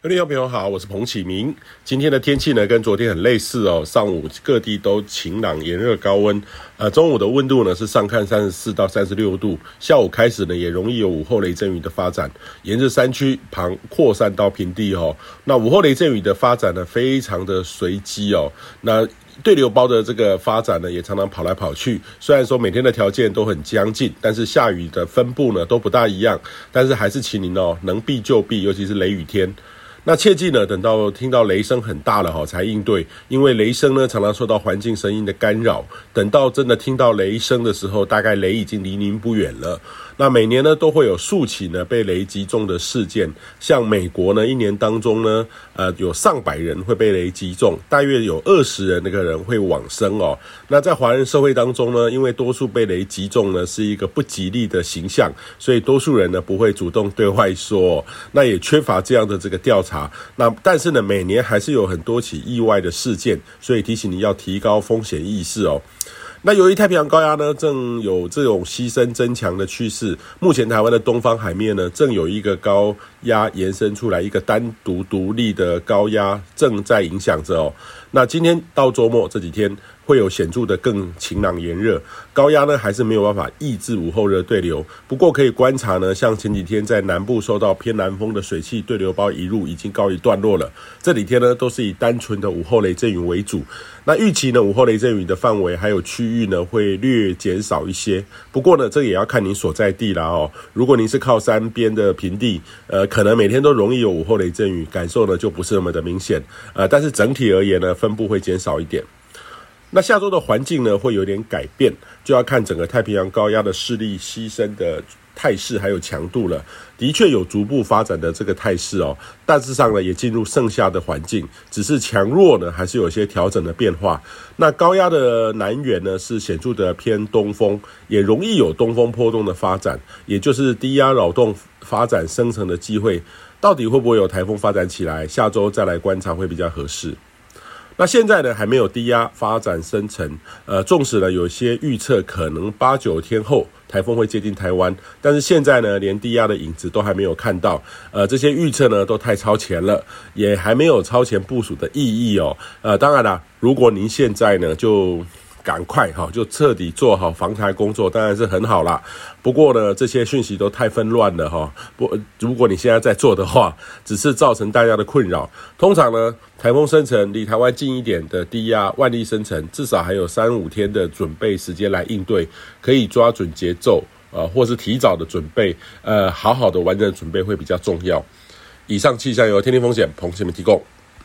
各位朋友好，我是彭启明。今天的天气呢，跟昨天很类似哦。上午各地都晴朗、炎热、高温。呃，中午的温度呢是上看三十四到三十六度。下午开始呢，也容易有午后雷阵雨的发展，沿着山区旁扩散到平地哦。那午后雷阵雨的发展呢，非常的随机哦。那对流包的这个发展呢，也常常跑来跑去。虽然说每天的条件都很相近，但是下雨的分布呢都不大一样。但是还是请您哦，能避就避，尤其是雷雨天。那切记呢，等到听到雷声很大了哈，才应对，因为雷声呢常常受到环境声音的干扰。等到真的听到雷声的时候，大概雷已经离您不远了。那每年呢都会有数起呢被雷击中的事件，像美国呢一年当中呢，呃有上百人会被雷击中，大约有二十人那个人会往生哦。那在华人社会当中呢，因为多数被雷击中呢是一个不吉利的形象，所以多数人呢不会主动对外说，那也缺乏这样的这个调查。那但是呢每年还是有很多起意外的事件，所以提醒你要提高风险意识哦。那由于太平洋高压呢，正有这种西伸增强的趋势，目前台湾的东方海面呢，正有一个高压延伸出来，一个单独独立的高压正在影响着哦。那今天到周末这几天。会有显著的更晴朗炎热，高压呢还是没有办法抑制午后热对流。不过可以观察呢，像前几天在南部受到偏南风的水汽对流包移入，已经告一段落了。这几天呢都是以单纯的午后雷阵雨为主。那预期呢午后雷阵雨的范围还有区域呢会略减少一些。不过呢这也要看您所在地啦哦。如果您是靠山边的平地，呃，可能每天都容易有午后雷阵雨，感受呢就不是那么的明显。呃，但是整体而言呢，分布会减少一点。那下周的环境呢，会有点改变，就要看整个太平洋高压的势力牺牲的态势还有强度了。的确有逐步发展的这个态势哦，大致上呢也进入盛夏的环境，只是强弱呢还是有些调整的变化。那高压的南缘呢是显著的偏东风，也容易有东风破洞的发展，也就是低压扰动发展生成的机会。到底会不会有台风发展起来？下周再来观察会比较合适。那现在呢，还没有低压发展生成，呃，纵使呢有些预测可能八九天后台风会接近台湾，但是现在呢连低压的影子都还没有看到，呃，这些预测呢都太超前了，也还没有超前部署的意义哦，呃，当然啦，如果您现在呢就。赶快哈，就彻底做好防台工作，当然是很好啦。不过呢，这些讯息都太纷乱了哈。不，如果你现在在做的话，只是造成大家的困扰。通常呢，台风生成离台湾近一点的低压，万一生成，至少还有三五天的准备时间来应对，可以抓准节奏啊，或是提早的准备，呃，好好的完整准备会比较重要。以上气象由天气风险彭先生提供。